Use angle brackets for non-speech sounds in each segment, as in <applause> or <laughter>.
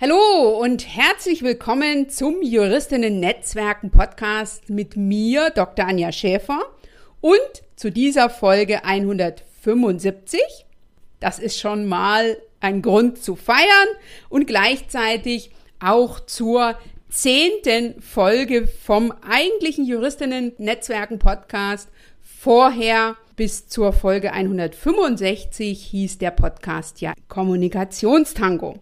Hallo und herzlich willkommen zum Juristinnen Netzwerken Podcast mit mir, Dr. Anja Schäfer und zu dieser Folge 175. Das ist schon mal ein Grund zu feiern und gleichzeitig auch zur zehnten Folge vom eigentlichen Juristinnen Netzwerken Podcast. Vorher bis zur Folge 165 hieß der Podcast ja Kommunikationstango.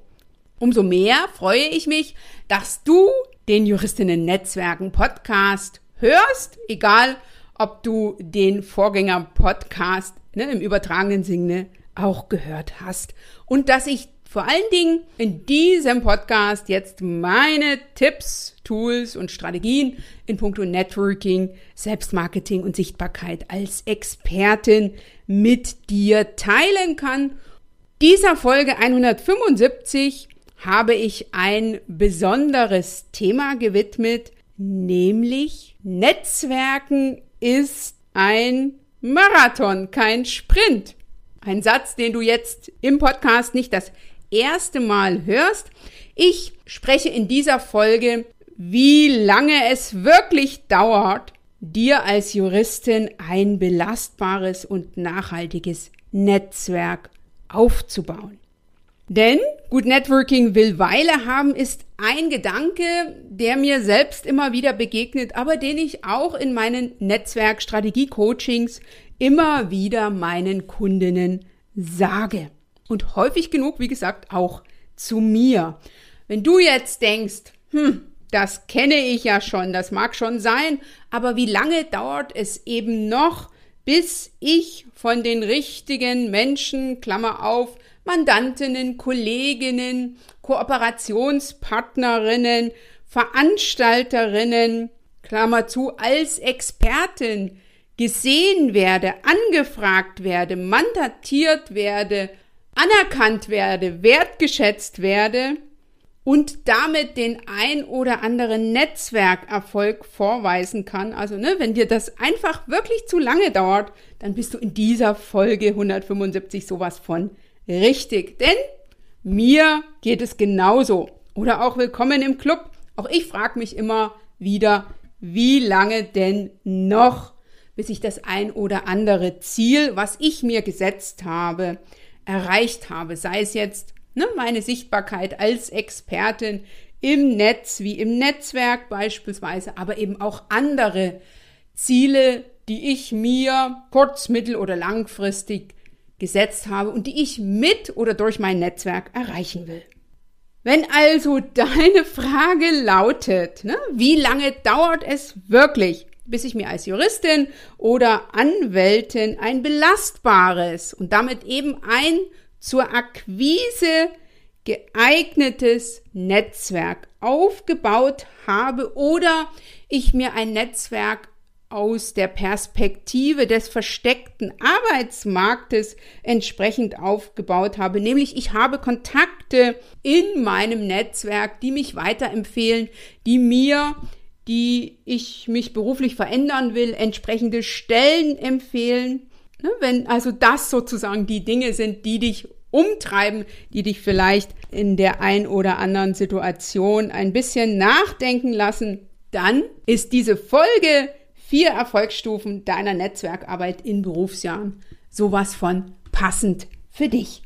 Umso mehr freue ich mich, dass du den Juristinnen Netzwerken Podcast hörst, egal ob du den Vorgänger Podcast ne, im übertragenen Sinne auch gehört hast und dass ich vor allen Dingen in diesem Podcast jetzt meine Tipps, Tools und Strategien in puncto Networking, Selbstmarketing und Sichtbarkeit als Expertin mit dir teilen kann. Dieser Folge 175 habe ich ein besonderes Thema gewidmet, nämlich Netzwerken ist ein Marathon, kein Sprint. Ein Satz, den du jetzt im Podcast nicht das erste Mal hörst. Ich spreche in dieser Folge, wie lange es wirklich dauert, dir als Juristin ein belastbares und nachhaltiges Netzwerk aufzubauen. Denn Good Networking will Weile haben ist ein Gedanke, der mir selbst immer wieder begegnet, aber den ich auch in meinen Netzwerkstrategie-Coachings immer wieder meinen Kundinnen sage. Und häufig genug, wie gesagt, auch zu mir. Wenn du jetzt denkst, hm, das kenne ich ja schon, das mag schon sein, aber wie lange dauert es eben noch, bis ich von den richtigen Menschen, Klammer auf, Mandantinnen, Kolleginnen, Kooperationspartnerinnen, Veranstalterinnen, Klammer zu, als Expertin gesehen werde, angefragt werde, mandatiert werde, anerkannt werde, wertgeschätzt werde und damit den ein oder anderen Netzwerkerfolg vorweisen kann. Also, ne, wenn dir das einfach wirklich zu lange dauert, dann bist du in dieser Folge 175 sowas von Richtig, denn mir geht es genauso. Oder auch willkommen im Club. Auch ich frage mich immer wieder, wie lange denn noch, bis ich das ein oder andere Ziel, was ich mir gesetzt habe, erreicht habe. Sei es jetzt ne, meine Sichtbarkeit als Expertin im Netz, wie im Netzwerk beispielsweise, aber eben auch andere Ziele, die ich mir kurz-, mittel- oder langfristig gesetzt habe und die ich mit oder durch mein Netzwerk erreichen will. Wenn also deine Frage lautet, ne, wie lange dauert es wirklich, bis ich mir als Juristin oder Anwältin ein belastbares und damit eben ein zur Akquise geeignetes Netzwerk aufgebaut habe oder ich mir ein Netzwerk aus der Perspektive des versteckten Arbeitsmarktes entsprechend aufgebaut habe. Nämlich ich habe Kontakte in meinem Netzwerk, die mich weiterempfehlen, die mir, die ich mich beruflich verändern will, entsprechende Stellen empfehlen. Ne, wenn also das sozusagen die Dinge sind, die dich umtreiben, die dich vielleicht in der ein oder anderen Situation ein bisschen nachdenken lassen, dann ist diese Folge vier Erfolgsstufen deiner Netzwerkarbeit in Berufsjahren. Sowas von passend für dich.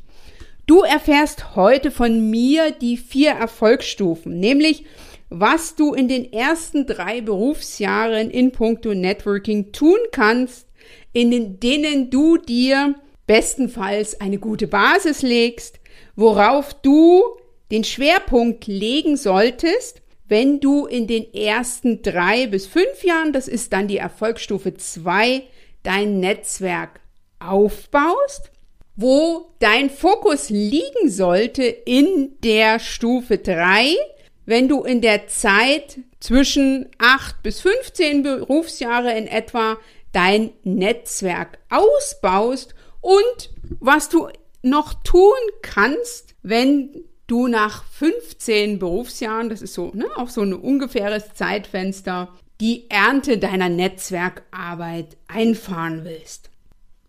Du erfährst heute von mir die vier Erfolgsstufen, nämlich was du in den ersten drei Berufsjahren in puncto Networking tun kannst, in denen du dir bestenfalls eine gute Basis legst, worauf du den Schwerpunkt legen solltest wenn du in den ersten drei bis fünf Jahren, das ist dann die Erfolgsstufe zwei, dein Netzwerk aufbaust, wo dein Fokus liegen sollte in der Stufe drei, wenn du in der Zeit zwischen acht bis 15 Berufsjahre in etwa dein Netzwerk ausbaust und was du noch tun kannst, wenn du nach 15 Berufsjahren, das ist so, ne, auch so ein ungefähres Zeitfenster, die Ernte deiner Netzwerkarbeit einfahren willst.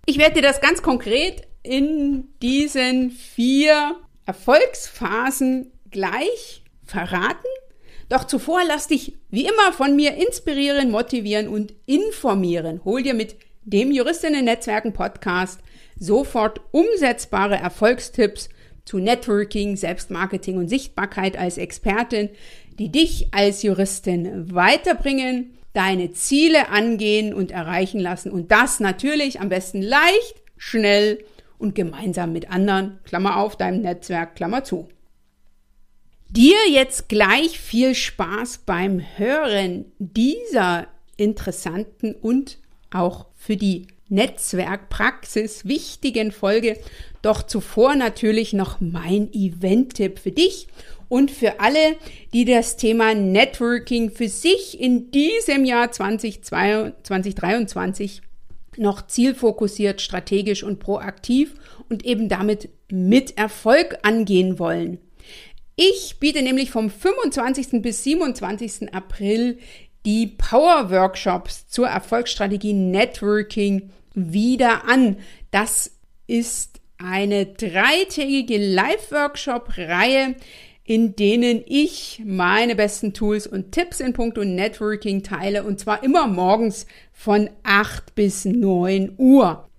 Ich werde dir das ganz konkret in diesen vier Erfolgsphasen gleich verraten. Doch zuvor lass dich wie immer von mir inspirieren, motivieren und informieren. Hol dir mit dem Juristinnen-Netzwerken Podcast sofort umsetzbare Erfolgstipps zu Networking, Selbstmarketing und Sichtbarkeit als Expertin, die dich als Juristin weiterbringen, deine Ziele angehen und erreichen lassen und das natürlich am besten leicht, schnell und gemeinsam mit anderen, Klammer auf, deinem Netzwerk, Klammer zu. Dir jetzt gleich viel Spaß beim Hören dieser interessanten und auch für die Netzwerkpraxis wichtigen Folge. Doch zuvor natürlich noch mein Event-Tipp für dich und für alle, die das Thema Networking für sich in diesem Jahr 2023 noch zielfokussiert, strategisch und proaktiv und eben damit mit Erfolg angehen wollen. Ich biete nämlich vom 25. bis 27. April die Power Workshops zur Erfolgsstrategie Networking wieder an. Das ist eine dreitägige Live-Workshop-Reihe, in denen ich meine besten Tools und Tipps in puncto Networking teile und zwar immer morgens von 8 bis 9 Uhr.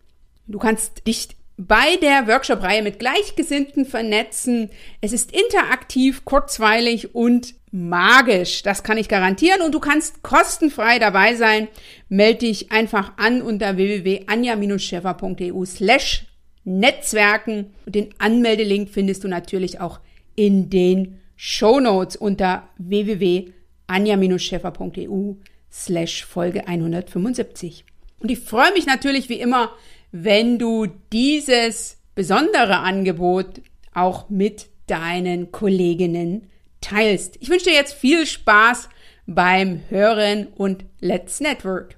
Du kannst dich bei der Workshop-Reihe mit Gleichgesinnten vernetzen. Es ist interaktiv, kurzweilig und magisch. Das kann ich garantieren und du kannst kostenfrei dabei sein. Melde dich einfach an unter www.anja-scheffer.eu slash Netzwerken. Den Anmeldelink findest du natürlich auch in den Show Notes unter www.anja-scheffer.eu slash Folge 175. Und ich freue mich natürlich wie immer, wenn du dieses besondere Angebot auch mit deinen Kolleginnen teilst. Ich wünsche dir jetzt viel Spaß beim Hören und Let's Network.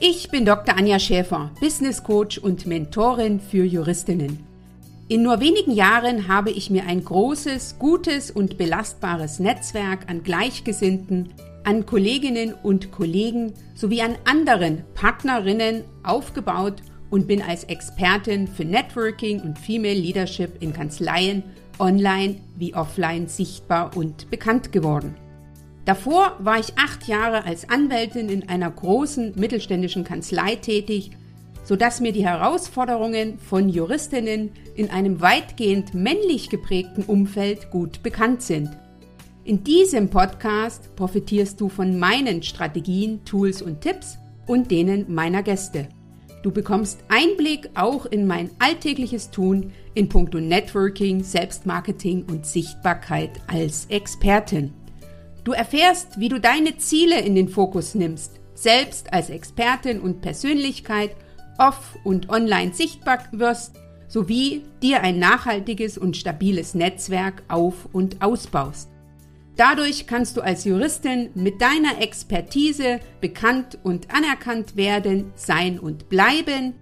Ich bin Dr. Anja Schäfer, Business Coach und Mentorin für Juristinnen. In nur wenigen Jahren habe ich mir ein großes, gutes und belastbares Netzwerk an Gleichgesinnten, an Kolleginnen und Kollegen sowie an anderen Partnerinnen aufgebaut und bin als Expertin für Networking und Female Leadership in Kanzleien online wie offline sichtbar und bekannt geworden. Davor war ich acht Jahre als Anwältin in einer großen mittelständischen Kanzlei tätig, sodass mir die Herausforderungen von Juristinnen in einem weitgehend männlich geprägten Umfeld gut bekannt sind. In diesem Podcast profitierst du von meinen Strategien, Tools und Tipps und denen meiner Gäste. Du bekommst Einblick auch in mein alltägliches Tun in puncto Networking, Selbstmarketing und Sichtbarkeit als Expertin. Du erfährst, wie du deine Ziele in den Fokus nimmst, selbst als Expertin und Persönlichkeit off- und online sichtbar wirst, sowie dir ein nachhaltiges und stabiles Netzwerk auf- und ausbaust. Dadurch kannst du als Juristin mit deiner Expertise bekannt und anerkannt werden, sein und bleiben,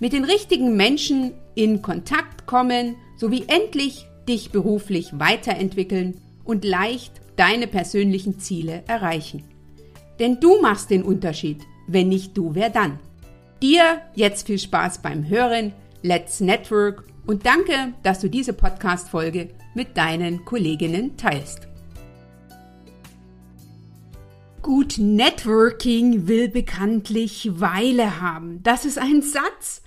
mit den richtigen Menschen in Kontakt kommen sowie endlich dich beruflich weiterentwickeln und leicht deine persönlichen Ziele erreichen. Denn du machst den Unterschied. Wenn nicht du, wer dann? Dir jetzt viel Spaß beim Hören. Let's Network und danke, dass du diese Podcast-Folge mit deinen Kolleginnen teilst. Gut Networking will bekanntlich Weile haben. Das ist ein Satz,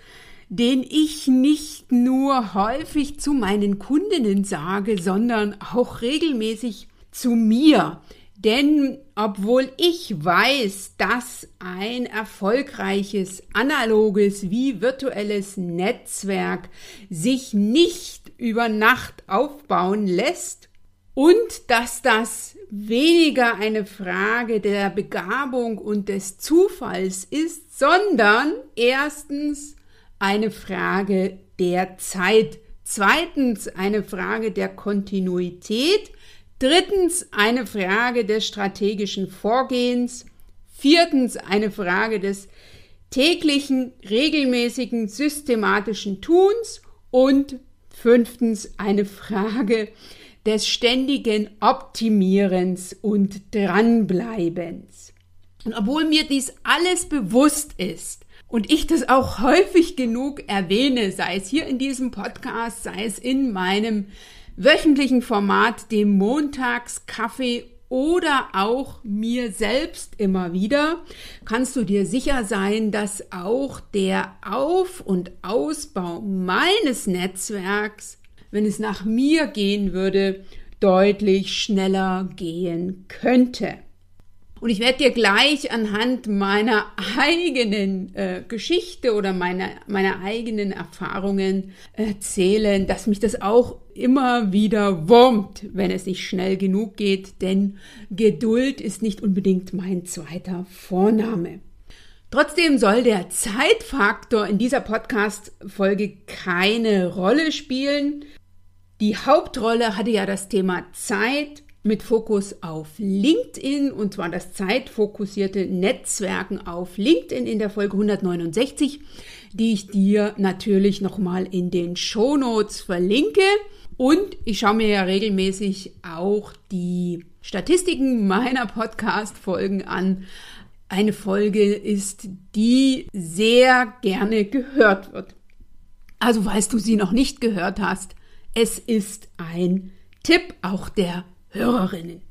den ich nicht nur häufig zu meinen Kundinnen sage, sondern auch regelmäßig zu mir. Denn obwohl ich weiß, dass ein erfolgreiches analoges wie virtuelles Netzwerk sich nicht über Nacht aufbauen lässt und dass das weniger eine Frage der Begabung und des Zufalls ist, sondern erstens eine Frage der Zeit, zweitens eine Frage der Kontinuität, drittens eine Frage des strategischen Vorgehens, viertens eine Frage des täglichen, regelmäßigen, systematischen Tuns und fünftens eine Frage des ständigen Optimierens und Dranbleibens. Und obwohl mir dies alles bewusst ist und ich das auch häufig genug erwähne, sei es hier in diesem Podcast, sei es in meinem wöchentlichen Format, dem Montagskaffee oder auch mir selbst immer wieder, kannst du dir sicher sein, dass auch der Auf- und Ausbau meines Netzwerks, wenn es nach mir gehen würde, deutlich schneller gehen könnte. Und ich werde dir gleich anhand meiner eigenen äh, Geschichte oder meiner, meiner eigenen Erfahrungen erzählen, dass mich das auch immer wieder wurmt, wenn es nicht schnell genug geht, denn Geduld ist nicht unbedingt mein zweiter Vorname. Trotzdem soll der Zeitfaktor in dieser Podcast-Folge keine Rolle spielen. Die Hauptrolle hatte ja das Thema Zeit mit Fokus auf LinkedIn und zwar das zeitfokussierte Netzwerken auf LinkedIn in der Folge 169, die ich dir natürlich nochmal in den Shownotes verlinke. Und ich schaue mir ja regelmäßig auch die Statistiken meiner Podcast-Folgen an. Eine Folge ist, die sehr gerne gehört wird. Also, falls du sie noch nicht gehört hast, es ist ein Tipp auch der Hörerinnen.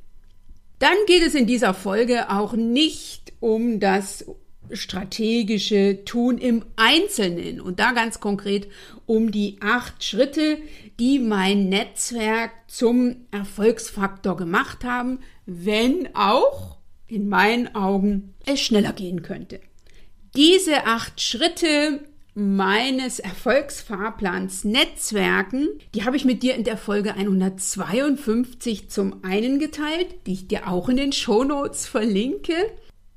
Dann geht es in dieser Folge auch nicht um das strategische Tun im Einzelnen und da ganz konkret um die acht Schritte, die mein Netzwerk zum Erfolgsfaktor gemacht haben, wenn auch in meinen Augen es schneller gehen könnte. Diese acht Schritte meines Erfolgsfahrplans Netzwerken, die habe ich mit dir in der Folge 152 zum einen geteilt, die ich dir auch in den Shownotes verlinke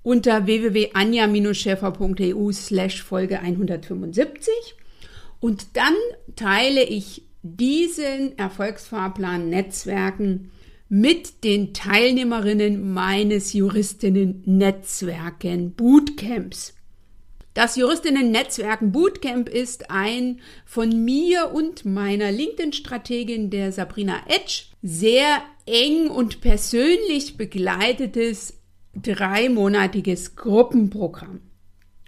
unter www.anja-schäfer.eu slash Folge 175 und dann teile ich diesen Erfolgsfahrplan Netzwerken mit den Teilnehmerinnen meines Juristinnen Netzwerken Bootcamps. Das Juristinnen-Netzwerken Bootcamp ist ein von mir und meiner LinkedIn-Strategin, der Sabrina Edge, sehr eng und persönlich begleitetes dreimonatiges Gruppenprogramm.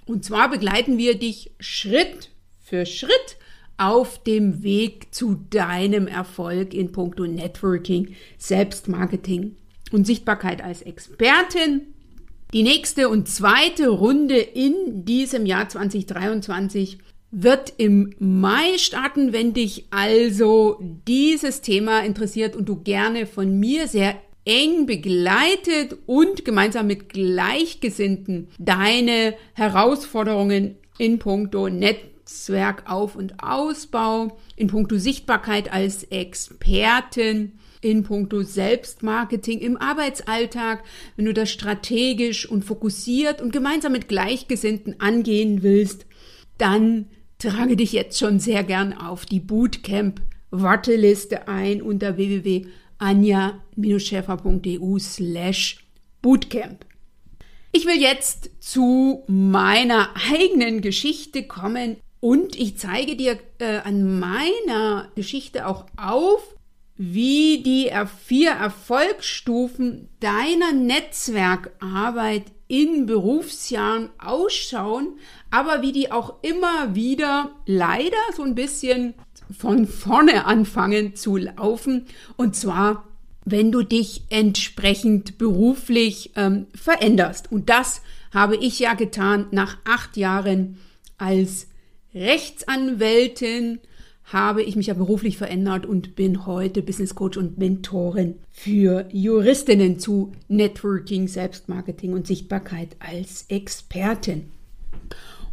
Und zwar begleiten wir dich Schritt für Schritt auf dem Weg zu deinem Erfolg in puncto Networking, Selbstmarketing und Sichtbarkeit als Expertin die nächste und zweite Runde in diesem Jahr 2023 wird im Mai starten, wenn dich also dieses Thema interessiert und du gerne von mir sehr eng begleitet und gemeinsam mit Gleichgesinnten deine Herausforderungen in puncto Netzwerkauf- und Ausbau, in puncto Sichtbarkeit als Expertin in puncto Selbstmarketing im Arbeitsalltag, wenn du das strategisch und fokussiert und gemeinsam mit Gleichgesinnten angehen willst, dann trage dich jetzt schon sehr gern auf die Bootcamp Warteliste ein unter www.anja-schäfer.eu slash Bootcamp. Ich will jetzt zu meiner eigenen Geschichte kommen und ich zeige dir äh, an meiner Geschichte auch auf, wie die vier Erfolgsstufen deiner Netzwerkarbeit in Berufsjahren ausschauen, aber wie die auch immer wieder leider so ein bisschen von vorne anfangen zu laufen. Und zwar, wenn du dich entsprechend beruflich ähm, veränderst. Und das habe ich ja getan nach acht Jahren als Rechtsanwältin habe ich mich ja beruflich verändert und bin heute Business Coach und Mentorin für Juristinnen zu Networking, Selbstmarketing und Sichtbarkeit als Expertin.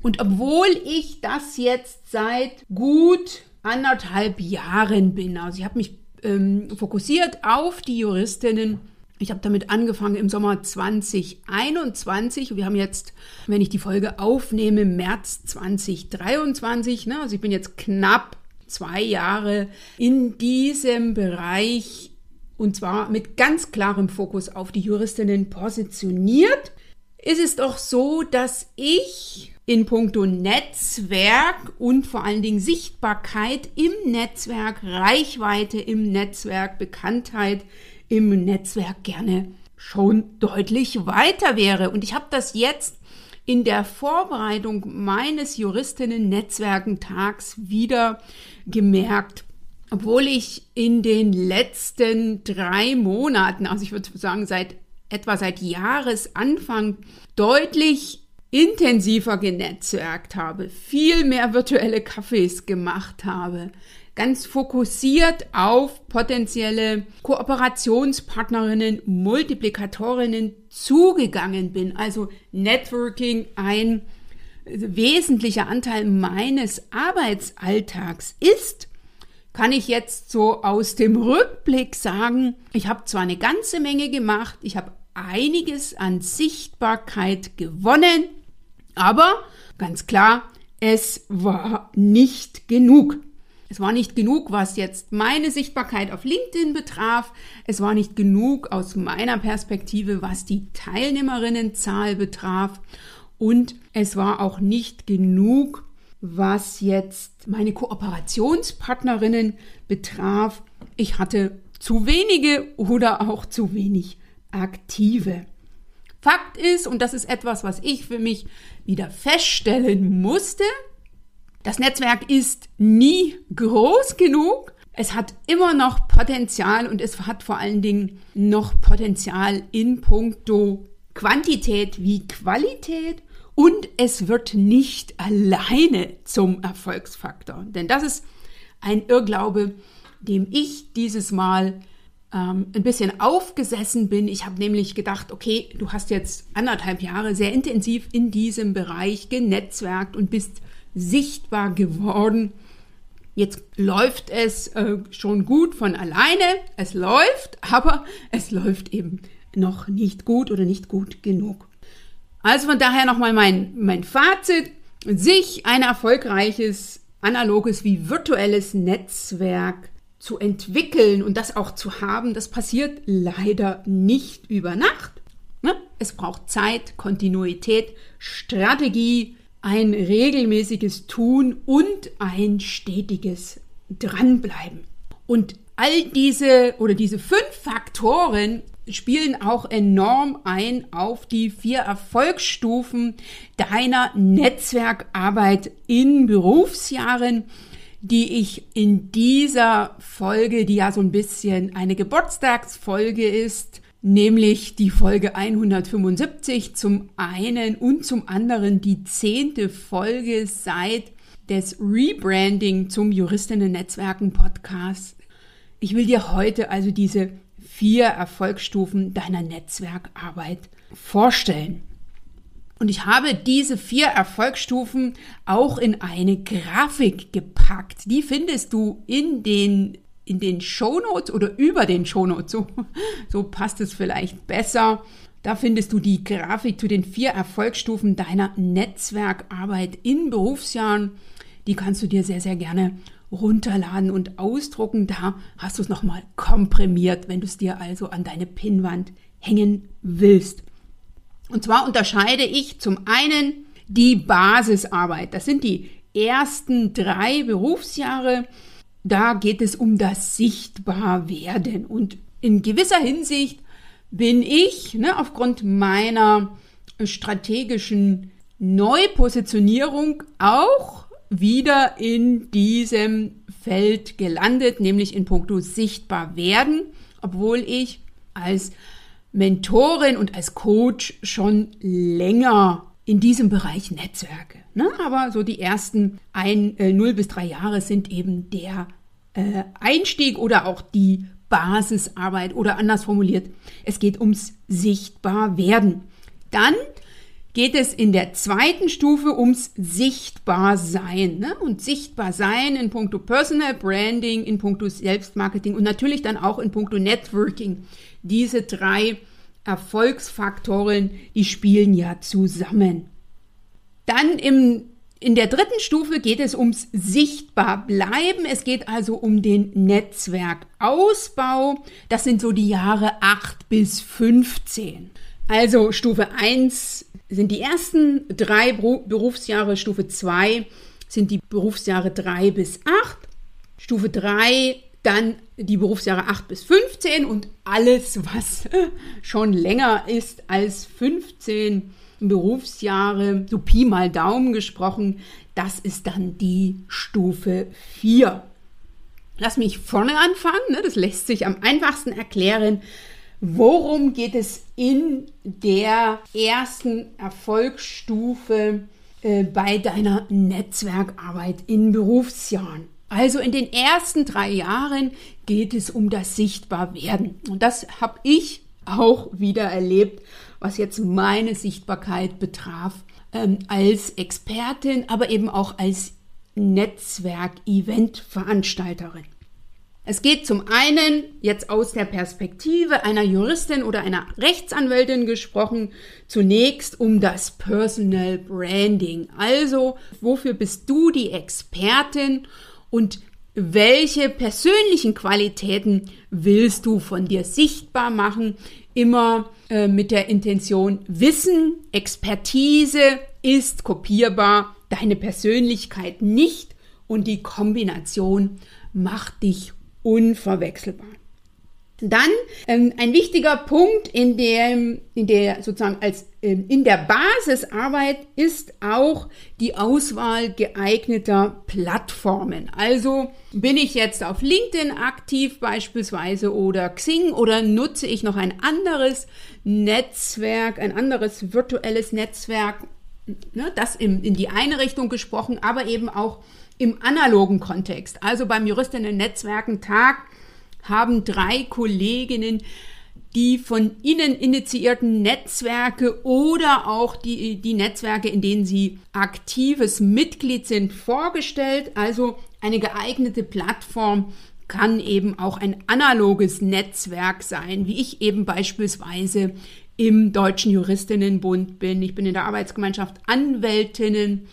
Und obwohl ich das jetzt seit gut anderthalb Jahren bin, also ich habe mich ähm, fokussiert auf die Juristinnen, ich habe damit angefangen im Sommer 2021. Wir haben jetzt, wenn ich die Folge aufnehme, März 2023. Ne? Also ich bin jetzt knapp zwei Jahre in diesem Bereich und zwar mit ganz klarem Fokus auf die Juristinnen positioniert, ist es doch so, dass ich in puncto Netzwerk und vor allen Dingen Sichtbarkeit im Netzwerk, Reichweite im Netzwerk, Bekanntheit im Netzwerk gerne schon deutlich weiter wäre. Und ich habe das jetzt in der Vorbereitung meines Juristinnen-Netzwerkentags wieder gemerkt. obwohl ich in den letzten drei Monaten, also ich würde sagen seit etwa seit Jahresanfang, deutlich intensiver genetzwerkt habe, viel mehr virtuelle Cafés gemacht habe, ganz fokussiert auf potenzielle Kooperationspartnerinnen, Multiplikatorinnen zugegangen bin. Also Networking ein wesentlicher Anteil meines Arbeitsalltags ist, kann ich jetzt so aus dem Rückblick sagen, ich habe zwar eine ganze Menge gemacht, ich habe einiges an Sichtbarkeit gewonnen, aber ganz klar, es war nicht genug. Es war nicht genug, was jetzt meine Sichtbarkeit auf LinkedIn betraf. Es war nicht genug aus meiner Perspektive, was die Teilnehmerinnenzahl betraf. Und es war auch nicht genug, was jetzt meine Kooperationspartnerinnen betraf. Ich hatte zu wenige oder auch zu wenig aktive. Fakt ist, und das ist etwas, was ich für mich wieder feststellen musste, das Netzwerk ist nie groß genug. Es hat immer noch Potenzial und es hat vor allen Dingen noch Potenzial in puncto Quantität wie Qualität und es wird nicht alleine zum Erfolgsfaktor. Denn das ist ein Irrglaube, dem ich dieses Mal ähm, ein bisschen aufgesessen bin. Ich habe nämlich gedacht, okay, du hast jetzt anderthalb Jahre sehr intensiv in diesem Bereich genetzwerkt und bist sichtbar geworden. Jetzt läuft es äh, schon gut von alleine. Es läuft, aber es läuft eben noch nicht gut oder nicht gut genug. Also von daher nochmal mein, mein Fazit. Sich ein erfolgreiches, analoges wie virtuelles Netzwerk zu entwickeln und das auch zu haben, das passiert leider nicht über Nacht. Ne? Es braucht Zeit, Kontinuität, Strategie, ein regelmäßiges Tun und ein stetiges Dranbleiben. Und all diese oder diese fünf Faktoren spielen auch enorm ein auf die vier Erfolgsstufen deiner Netzwerkarbeit in Berufsjahren, die ich in dieser Folge, die ja so ein bisschen eine Geburtstagsfolge ist, nämlich die Folge 175 zum einen und zum anderen die zehnte Folge seit des Rebranding zum Juristinnen-Netzwerken Podcast. Ich will dir heute also diese vier Erfolgsstufen deiner Netzwerkarbeit vorstellen. Und ich habe diese vier Erfolgsstufen auch in eine Grafik gepackt. Die findest du in den in den Shownotes oder über den Shownotes, so, so passt es vielleicht besser. Da findest du die Grafik zu den vier Erfolgsstufen deiner Netzwerkarbeit in Berufsjahren. Die kannst du dir sehr, sehr gerne runterladen und ausdrucken. Da hast du es nochmal komprimiert, wenn du es dir also an deine Pinnwand hängen willst. Und zwar unterscheide ich zum einen die Basisarbeit. Das sind die ersten drei Berufsjahre da geht es um das Sichtbarwerden. Und in gewisser Hinsicht bin ich ne, aufgrund meiner strategischen Neupositionierung auch wieder in diesem Feld gelandet, nämlich in puncto sichtbar werden, obwohl ich als Mentorin und als Coach schon länger in diesem Bereich Netzwerke. Ne? Aber so die ersten ein, äh, 0 bis 3 Jahre sind eben der äh, Einstieg oder auch die Basisarbeit oder anders formuliert, es geht ums Sichtbarwerden. Dann geht es in der zweiten Stufe ums Sichtbarsein. Ne? Und Sichtbarsein in puncto Personal Branding, in puncto Selbstmarketing und natürlich dann auch in puncto Networking. Diese drei Erfolgsfaktoren, die spielen ja zusammen. Dann im in der dritten Stufe geht es ums Sichtbarbleiben. Es geht also um den Netzwerkausbau. Das sind so die Jahre 8 bis 15. Also Stufe 1 sind die ersten drei Berufsjahre, Stufe 2 sind die Berufsjahre 3 bis 8, Stufe 3 dann die Berufsjahre 8 bis 15 und alles, was <laughs> schon länger ist als 15 Berufsjahre, so Pi mal Daumen gesprochen, das ist dann die Stufe 4. Lass mich vorne anfangen, ne? das lässt sich am einfachsten erklären. Worum geht es in der ersten Erfolgsstufe äh, bei deiner Netzwerkarbeit in Berufsjahren? Also in den ersten drei Jahren geht es um das Sichtbarwerden. Und das habe ich auch wieder erlebt, was jetzt meine Sichtbarkeit betraf, ähm, als Expertin, aber eben auch als Netzwerk-Event-Veranstalterin. Es geht zum einen jetzt aus der Perspektive einer Juristin oder einer Rechtsanwältin gesprochen, zunächst um das Personal Branding. Also, wofür bist du die Expertin und welche persönlichen Qualitäten willst du von dir sichtbar machen? Immer äh, mit der Intention, Wissen, Expertise ist kopierbar, deine Persönlichkeit nicht und die Kombination macht dich unverwechselbar. Dann ähm, ein wichtiger Punkt in der, in der sozusagen als ähm, in der Basisarbeit ist auch die Auswahl geeigneter Plattformen. Also bin ich jetzt auf LinkedIn aktiv beispielsweise oder Xing oder nutze ich noch ein anderes Netzwerk, ein anderes virtuelles Netzwerk, ne, das in, in die eine Richtung gesprochen, aber eben auch im analogen Kontext. Also beim Juristinnen-Netzwerken-Tag haben drei Kolleginnen die von ihnen initiierten Netzwerke oder auch die, die Netzwerke, in denen sie aktives Mitglied sind, vorgestellt. Also eine geeignete Plattform kann eben auch ein analoges Netzwerk sein, wie ich eben beispielsweise im Deutschen Juristinnenbund bin. Ich bin in der Arbeitsgemeinschaft Anwältinnen.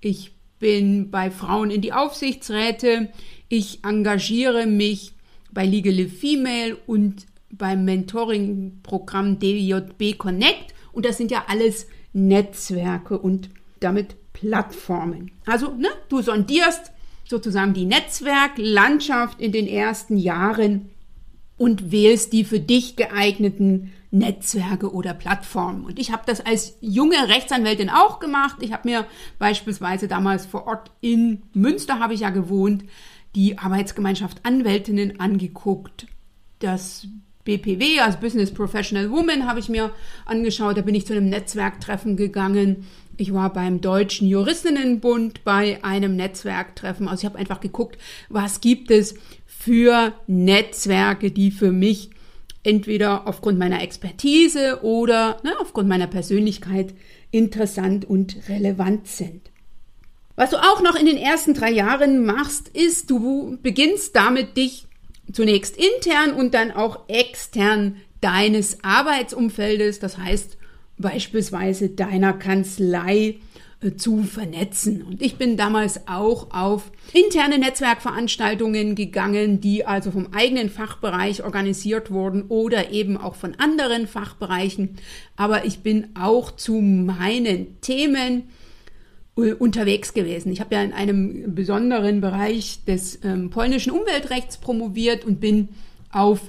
Ich bin bei Frauen in die Aufsichtsräte. Ich engagiere mich bei Legally Female und beim Mentoring-Programm DJB Connect. Und das sind ja alles Netzwerke und damit Plattformen. Also, ne, du sondierst sozusagen die Netzwerklandschaft in den ersten Jahren und wählst die für dich geeigneten Netzwerke oder Plattformen. Und ich habe das als junge Rechtsanwältin auch gemacht. Ich habe mir beispielsweise damals vor Ort in Münster habe ich ja gewohnt, die Arbeitsgemeinschaft Anwältinnen angeguckt, das BPW, also Business Professional Woman, habe ich mir angeschaut. Da bin ich zu einem Netzwerktreffen gegangen. Ich war beim Deutschen Juristinnenbund bei einem Netzwerktreffen. Also ich habe einfach geguckt, was gibt es für Netzwerke, die für mich entweder aufgrund meiner Expertise oder ne, aufgrund meiner Persönlichkeit interessant und relevant sind. Was du auch noch in den ersten drei Jahren machst, ist, du beginnst damit, dich zunächst intern und dann auch extern deines Arbeitsumfeldes, das heißt beispielsweise deiner Kanzlei, äh, zu vernetzen. Und ich bin damals auch auf interne Netzwerkveranstaltungen gegangen, die also vom eigenen Fachbereich organisiert wurden oder eben auch von anderen Fachbereichen. Aber ich bin auch zu meinen Themen unterwegs gewesen. Ich habe ja in einem besonderen Bereich des ähm, polnischen Umweltrechts promoviert und bin auf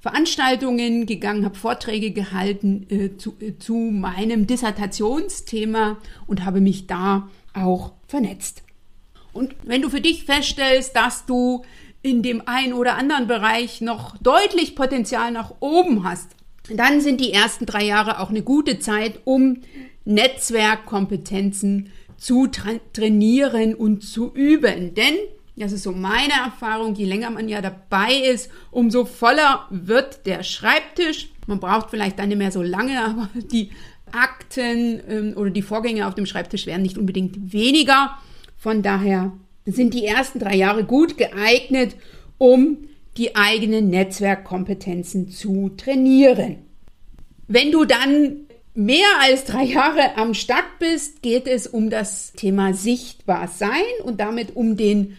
Veranstaltungen gegangen, habe Vorträge gehalten äh, zu, äh, zu meinem Dissertationsthema und habe mich da auch vernetzt. Und wenn du für dich feststellst, dass du in dem einen oder anderen Bereich noch deutlich Potenzial nach oben hast, dann sind die ersten drei Jahre auch eine gute Zeit, um Netzwerkkompetenzen zu tra trainieren und zu üben. Denn das ist so meine Erfahrung. Je länger man ja dabei ist, umso voller wird der Schreibtisch. Man braucht vielleicht dann nicht mehr so lange, <laughs> aber die Akten ähm, oder die Vorgänge auf dem Schreibtisch werden nicht unbedingt weniger. Von daher sind die ersten drei Jahre gut geeignet, um die eigenen Netzwerkkompetenzen zu trainieren. Wenn du dann mehr als drei Jahre am Start bist, geht es um das Thema Sichtbarsein und damit um den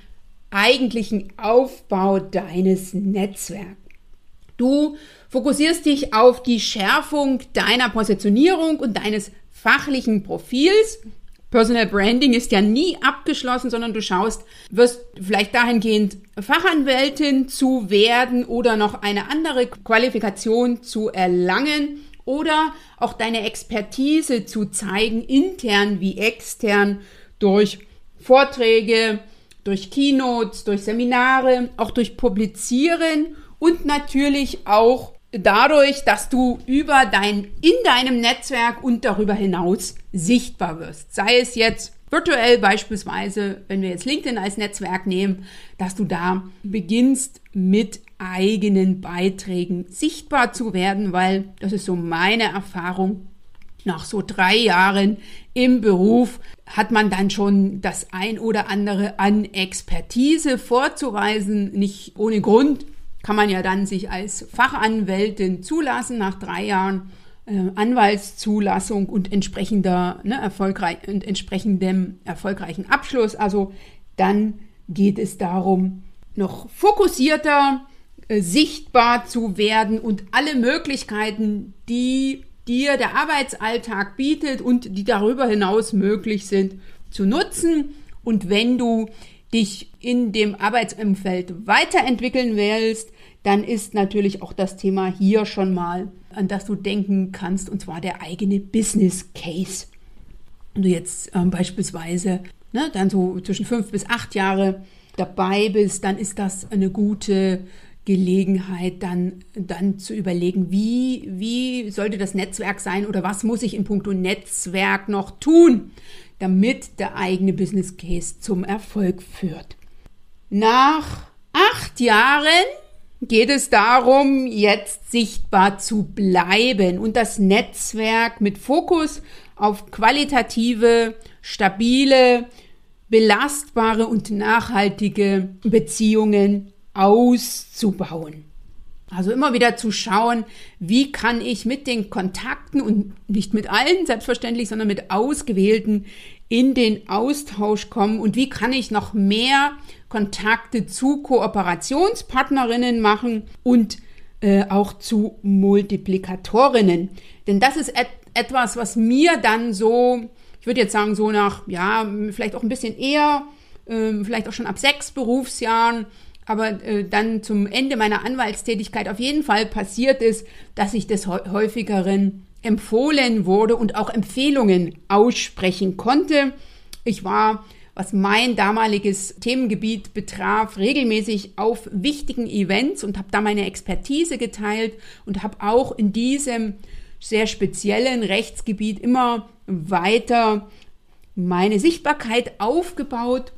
eigentlichen Aufbau deines Netzwerks. Du fokussierst dich auf die Schärfung deiner Positionierung und deines fachlichen Profils. Personal Branding ist ja nie abgeschlossen, sondern du schaust, wirst vielleicht dahingehend Fachanwältin zu werden oder noch eine andere Qualifikation zu erlangen oder auch deine Expertise zu zeigen, intern wie extern durch Vorträge, durch Keynotes, durch Seminare, auch durch Publizieren und natürlich auch dadurch, dass du über dein, in deinem Netzwerk und darüber hinaus sichtbar wirst. Sei es jetzt virtuell beispielsweise, wenn wir jetzt LinkedIn als Netzwerk nehmen, dass du da beginnst mit eigenen Beiträgen sichtbar zu werden, weil das ist so meine Erfahrung. Nach so drei Jahren im Beruf hat man dann schon das ein oder andere an Expertise vorzuweisen, nicht ohne Grund kann man ja dann sich als Fachanwältin zulassen nach drei Jahren äh, Anwaltszulassung und entsprechender ne, erfolgreich und entsprechendem erfolgreichen Abschluss. Also dann geht es darum, noch fokussierter äh, sichtbar zu werden und alle Möglichkeiten, die dir der Arbeitsalltag bietet und die darüber hinaus möglich sind, zu nutzen. Und wenn du dich in dem Arbeitsumfeld weiterentwickeln willst, dann ist natürlich auch das Thema hier schon mal, an das du denken kannst, und zwar der eigene Business Case. Wenn du jetzt ähm, beispielsweise ne, dann so zwischen fünf bis acht Jahre dabei bist, dann ist das eine gute Gelegenheit, dann, dann zu überlegen, wie, wie sollte das Netzwerk sein oder was muss ich in puncto Netzwerk noch tun, damit der eigene Business Case zum Erfolg führt. Nach acht Jahren geht es darum, jetzt sichtbar zu bleiben und das Netzwerk mit Fokus auf qualitative, stabile, belastbare und nachhaltige Beziehungen auszubauen. Also immer wieder zu schauen, wie kann ich mit den Kontakten und nicht mit allen selbstverständlich, sondern mit ausgewählten in den Austausch kommen und wie kann ich noch mehr Kontakte zu Kooperationspartnerinnen machen und äh, auch zu Multiplikatorinnen. Denn das ist et etwas, was mir dann so, ich würde jetzt sagen, so nach, ja, vielleicht auch ein bisschen eher, äh, vielleicht auch schon ab sechs Berufsjahren, aber äh, dann zum Ende meiner Anwaltstätigkeit auf jeden Fall passiert ist, dass ich des häufigeren empfohlen wurde und auch Empfehlungen aussprechen konnte. Ich war was mein damaliges Themengebiet betraf, regelmäßig auf wichtigen Events und habe da meine Expertise geteilt und habe auch in diesem sehr speziellen Rechtsgebiet immer weiter meine Sichtbarkeit aufgebaut,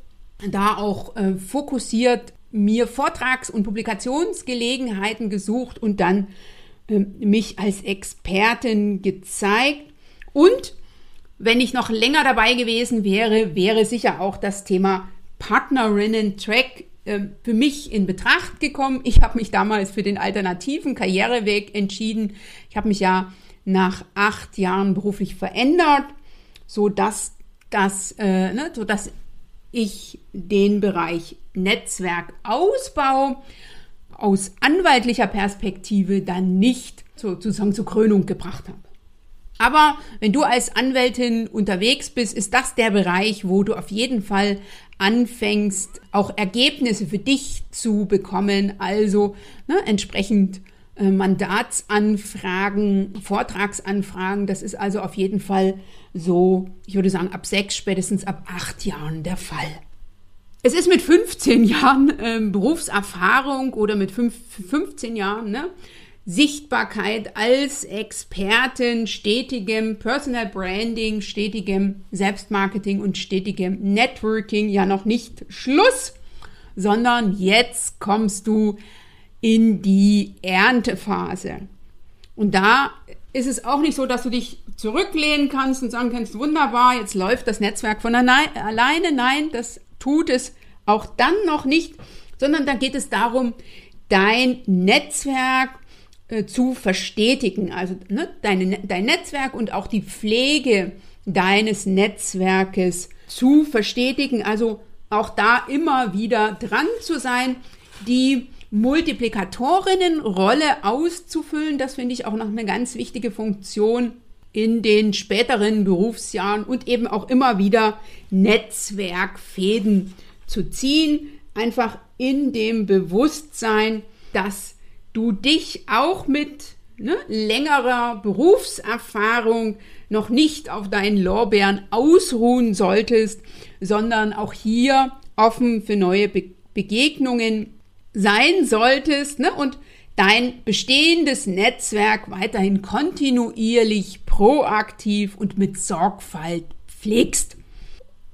da auch äh, fokussiert mir Vortrags- und Publikationsgelegenheiten gesucht und dann äh, mich als Expertin gezeigt und wenn ich noch länger dabei gewesen wäre, wäre sicher auch das Thema Partnerinnen-Track äh, für mich in Betracht gekommen. Ich habe mich damals für den alternativen Karriereweg entschieden. Ich habe mich ja nach acht Jahren beruflich verändert, so dass das, äh, ne, so dass ich den Bereich Netzwerkausbau aus anwaltlicher Perspektive dann nicht sozusagen zur Krönung gebracht habe. Aber wenn du als Anwältin unterwegs bist, ist das der Bereich, wo du auf jeden Fall anfängst, auch Ergebnisse für dich zu bekommen. Also ne, entsprechend Mandatsanfragen, Vortragsanfragen. Das ist also auf jeden Fall so, ich würde sagen, ab sechs, spätestens ab acht Jahren der Fall. Es ist mit 15 Jahren äh, Berufserfahrung oder mit fünf, 15 Jahren, ne, Sichtbarkeit als Expertin, stetigem Personal Branding, stetigem Selbstmarketing und stetigem Networking ja noch nicht Schluss, sondern jetzt kommst du in die Erntephase. Und da ist es auch nicht so, dass du dich zurücklehnen kannst und sagen kannst, wunderbar, jetzt läuft das Netzwerk von alleine. Nein, das tut es auch dann noch nicht, sondern da geht es darum, dein Netzwerk äh, zu verstetigen. Also ne, deine, dein Netzwerk und auch die Pflege deines Netzwerkes zu verstetigen. Also auch da immer wieder dran zu sein, die Multiplikatorinnenrolle auszufüllen. Das finde ich auch noch eine ganz wichtige Funktion in den späteren Berufsjahren und eben auch immer wieder Netzwerkfäden zu ziehen. Einfach in dem Bewusstsein, dass du dich auch mit ne, längerer Berufserfahrung noch nicht auf deinen Lorbeeren ausruhen solltest, sondern auch hier offen für neue Be Begegnungen sein solltest ne? und dein bestehendes Netzwerk weiterhin kontinuierlich, proaktiv und mit Sorgfalt pflegst.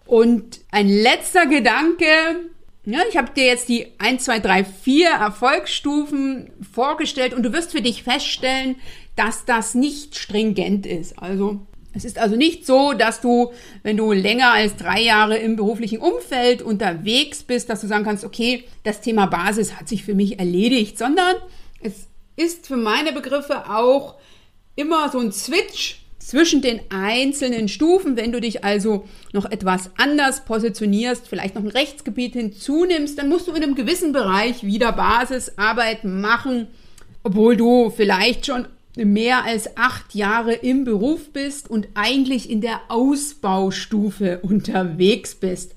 Und ein letzter Gedanke, ja, ich habe dir jetzt die 1, 2, 3, 4 Erfolgsstufen vorgestellt und du wirst für dich feststellen, dass das nicht stringent ist. Also es ist also nicht so, dass du, wenn du länger als drei Jahre im beruflichen Umfeld unterwegs bist, dass du sagen kannst, okay, das Thema Basis hat sich für mich erledigt, sondern es ist für meine Begriffe auch immer so ein Switch zwischen den einzelnen Stufen. Wenn du dich also noch etwas anders positionierst, vielleicht noch ein Rechtsgebiet hinzunimmst, dann musst du in einem gewissen Bereich wieder Basisarbeit machen, obwohl du vielleicht schon mehr als acht Jahre im Beruf bist und eigentlich in der Ausbaustufe unterwegs bist.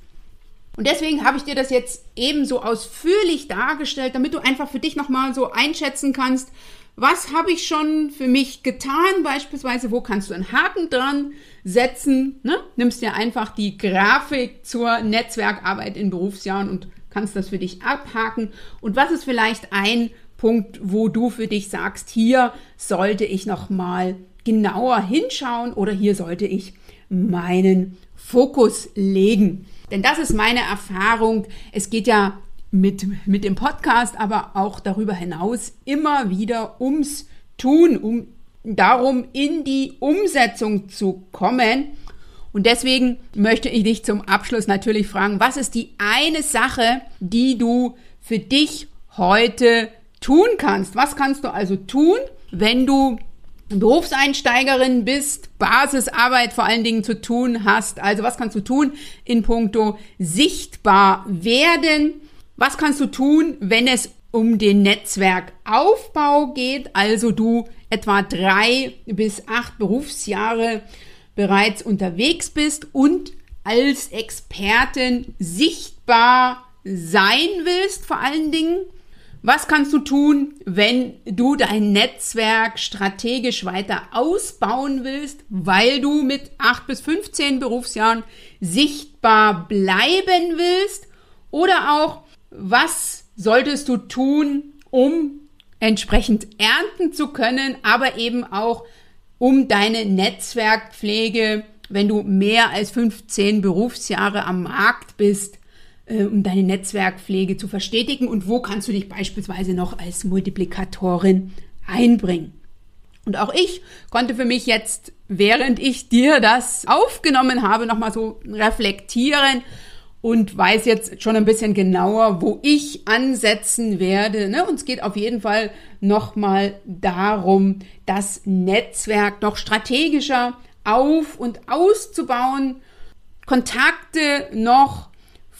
Und deswegen habe ich dir das jetzt ebenso ausführlich dargestellt, damit du einfach für dich nochmal so einschätzen kannst, was habe ich schon für mich getan, beispielsweise, wo kannst du einen Haken dran setzen, ne? nimmst dir einfach die Grafik zur Netzwerkarbeit in Berufsjahren und kannst das für dich abhaken und was ist vielleicht ein Punkt, wo du für dich sagst, hier sollte ich noch mal genauer hinschauen oder hier sollte ich meinen Fokus legen. Denn das ist meine Erfahrung. Es geht ja mit, mit dem Podcast, aber auch darüber hinaus immer wieder ums Tun, um darum in die Umsetzung zu kommen. Und deswegen möchte ich dich zum Abschluss natürlich fragen, was ist die eine Sache, die du für dich heute tun kannst. Was kannst du also tun, wenn du Berufseinsteigerin bist, Basisarbeit vor allen Dingen zu tun hast? Also was kannst du tun in puncto sichtbar werden? Was kannst du tun, wenn es um den Netzwerkaufbau geht? Also du etwa drei bis acht Berufsjahre bereits unterwegs bist und als Expertin sichtbar sein willst vor allen Dingen was kannst du tun, wenn du dein Netzwerk strategisch weiter ausbauen willst, weil du mit 8 bis 15 Berufsjahren sichtbar bleiben willst? Oder auch, was solltest du tun, um entsprechend ernten zu können, aber eben auch um deine Netzwerkpflege, wenn du mehr als 15 Berufsjahre am Markt bist, äh, um deine Netzwerkpflege zu verstetigen und wo kannst du dich beispielsweise noch als Multiplikatorin einbringen. Und auch ich konnte für mich jetzt, während ich dir das aufgenommen habe, nochmal so reflektieren und weiß jetzt schon ein bisschen genauer, wo ich ansetzen werde. Ne? Und es geht auf jeden Fall nochmal darum, das Netzwerk noch strategischer auf- und auszubauen, Kontakte noch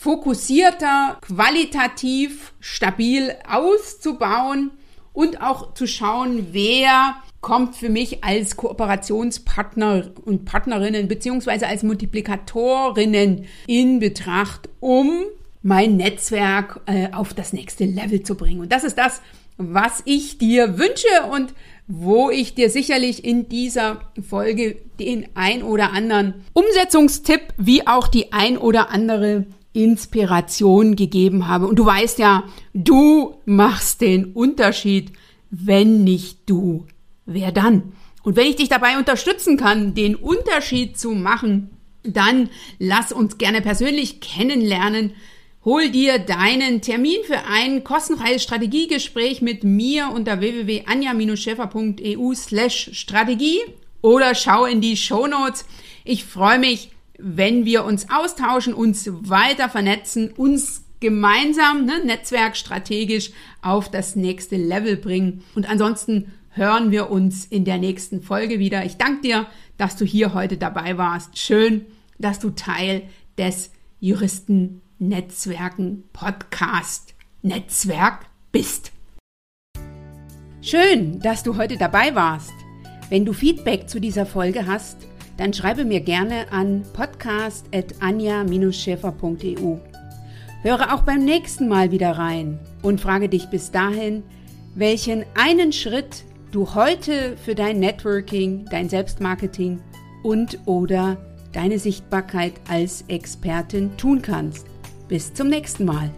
fokussierter, qualitativ stabil auszubauen und auch zu schauen, wer kommt für mich als Kooperationspartner und Partnerinnen beziehungsweise als Multiplikatorinnen in Betracht, um mein Netzwerk äh, auf das nächste Level zu bringen. Und das ist das, was ich dir wünsche und wo ich dir sicherlich in dieser Folge den ein oder anderen Umsetzungstipp wie auch die ein oder andere Inspiration gegeben habe. Und du weißt ja, du machst den Unterschied. Wenn nicht du, wer dann? Und wenn ich dich dabei unterstützen kann, den Unterschied zu machen, dann lass uns gerne persönlich kennenlernen. Hol dir deinen Termin für ein kostenfreies Strategiegespräch mit mir unter www.anja-scheffer.eu slash Strategie oder schau in die Show Notes. Ich freue mich, wenn wir uns austauschen, uns weiter vernetzen, uns gemeinsam ne, netzwerkstrategisch auf das nächste Level bringen. Und ansonsten hören wir uns in der nächsten Folge wieder. Ich danke dir, dass du hier heute dabei warst. Schön, dass du Teil des Juristen Netzwerken Podcast Netzwerk bist. Schön, dass du heute dabei warst. Wenn du Feedback zu dieser Folge hast, dann schreibe mir gerne an podcast.anja-schäfer.eu. Höre auch beim nächsten Mal wieder rein und frage dich bis dahin, welchen einen Schritt du heute für dein Networking, dein Selbstmarketing und oder deine Sichtbarkeit als Expertin tun kannst. Bis zum nächsten Mal.